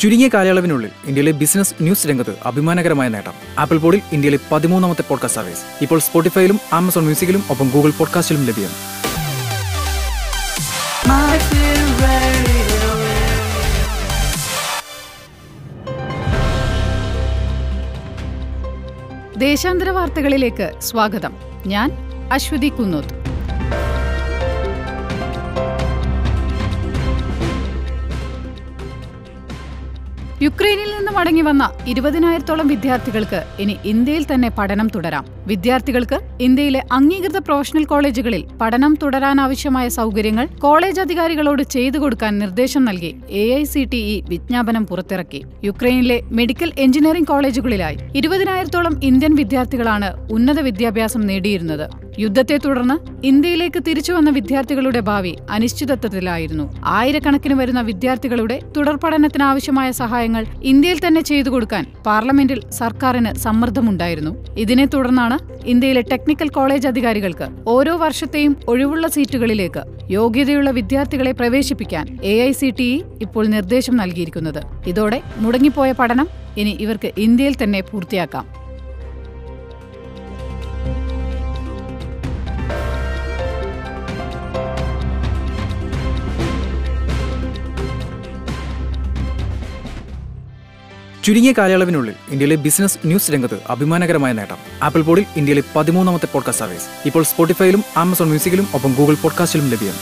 ചുരുങ്ങിയ കാലയളവിനുള്ളിൽ ഇന്ത്യയിലെ ബിസിനസ് ന്യൂസ് രംഗത്ത് അഭിമാനകരമായ നേട്ടം. ആപ്പിൾ പോഡിൽ ഇന്ത്യയിലെ പതിമൂന്നാമത്തെ പോഡ്കാസ്റ്റ് സർവീസ് ഇപ്പോൾ സ്പോട്ടിഫൈയിലും ആമസോൺ മ്യൂസിക്കിലും ഒപ്പം ഗൂഗിൾ പോഡ്കാസ്റ്റിലും ലഭ്യം. ദേശാന്തര വാർത്തകളിലേക്ക് സ്വാഗതം. ഞാൻ അശ്വതി കുന്നോത്ത്. യുക്രൈനിൽ നിന്ന് മടങ്ങി വന്ന ഇരുപതിനായിരത്തോളം വിദ്യാർത്ഥികൾക്ക് ഇനി ഇന്ത്യയിൽ തന്നെ പഠനം തുടരാം. വിദ്യാർത്ഥികൾക്ക് ഇന്ത്യയിലെ അംഗീകൃത പ്രൊഫഷണൽ കോളേജുകളിൽ പഠനം തുടരാനാവശ്യമായ സൗകര്യങ്ങൾ കോളേജ് അധികാരികളോട് ചെയ്തു കൊടുക്കാൻ നിർദ്ദേശം നൽകി A I C T E വിജ്ഞാപനം പുറത്തിറക്കി. യുക്രൈനിലെ മെഡിക്കൽ എഞ്ചിനീയറിംഗ് കോളേജുകളിലായി ഇരുപതിനായിരത്തോളം ഇന്ത്യൻ വിദ്യാർത്ഥികളാണ് ഉന്നത വിദ്യാഭ്യാസം നേടിയിരുന്നത്. യുദ്ധത്തെ തുടർന്ന് ഇന്ത്യയിലേക്ക് തിരിച്ചു വന്ന വിദ്യാർത്ഥികളുടെ ഭാവി അനിശ്ചിതത്വത്തിലായിരുന്നു. ആയിരക്കണക്കിന് വരുന്ന വിദ്യാർത്ഥികളുടെ തുടർ പഠനത്തിനാവശ്യമായ സഹായങ്ങൾ ഇന്ത്യയിൽ തന്നെ ചെയ്തു കൊടുക്കാൻ പാർലമെന്റിൽ സർക്കാരിന് സമ്മർദ്ദമുണ്ടായിരുന്നു. ഇതിനെ തുടർന്നാണ് ഇന്ത്യയിലെ ടെക്നിക്കൽ കോളേജ് അധികാരികൾക്ക് ഓരോ വർഷത്തെയും ഒഴിവുള്ള സീറ്റുകളിലേക്ക് യോഗ്യതയുള്ള വിദ്യാർത്ഥികളെ പ്രവേശിപ്പിക്കാൻ എ ഇപ്പോൾ നിർദ്ദേശം നൽകിയിരിക്കുന്നത്. ഇതോടെ മുടങ്ങിപ്പോയ പഠനം ഇനി ഇവർക്ക് ഇന്ത്യയിൽ തന്നെ പൂർത്തിയാക്കാം. ചുരുങ്ങിയ കാലയളവിനുള്ളിൽ ഇന്ത്യയിലെ ബിസിനസ് ന്യൂസ് രംഗത്ത് അഭിമാനകരമായ നേട്ടം. ആപ്പിൾ പോഡിൽ ഇന്ത്യയിലെ പതിമൂന്നാമത്തെ പോഡ്കാസ്റ്റ് സർവീസ് ഇപ്പോൾ സ്പോട്ടിഫൈയിലും ആമസോൺ മ്യൂസിക്കിലും ഒപ്പം ഗൂഗിൾ പോഡ്കാസ്റ്റിലും ലഭ്യം.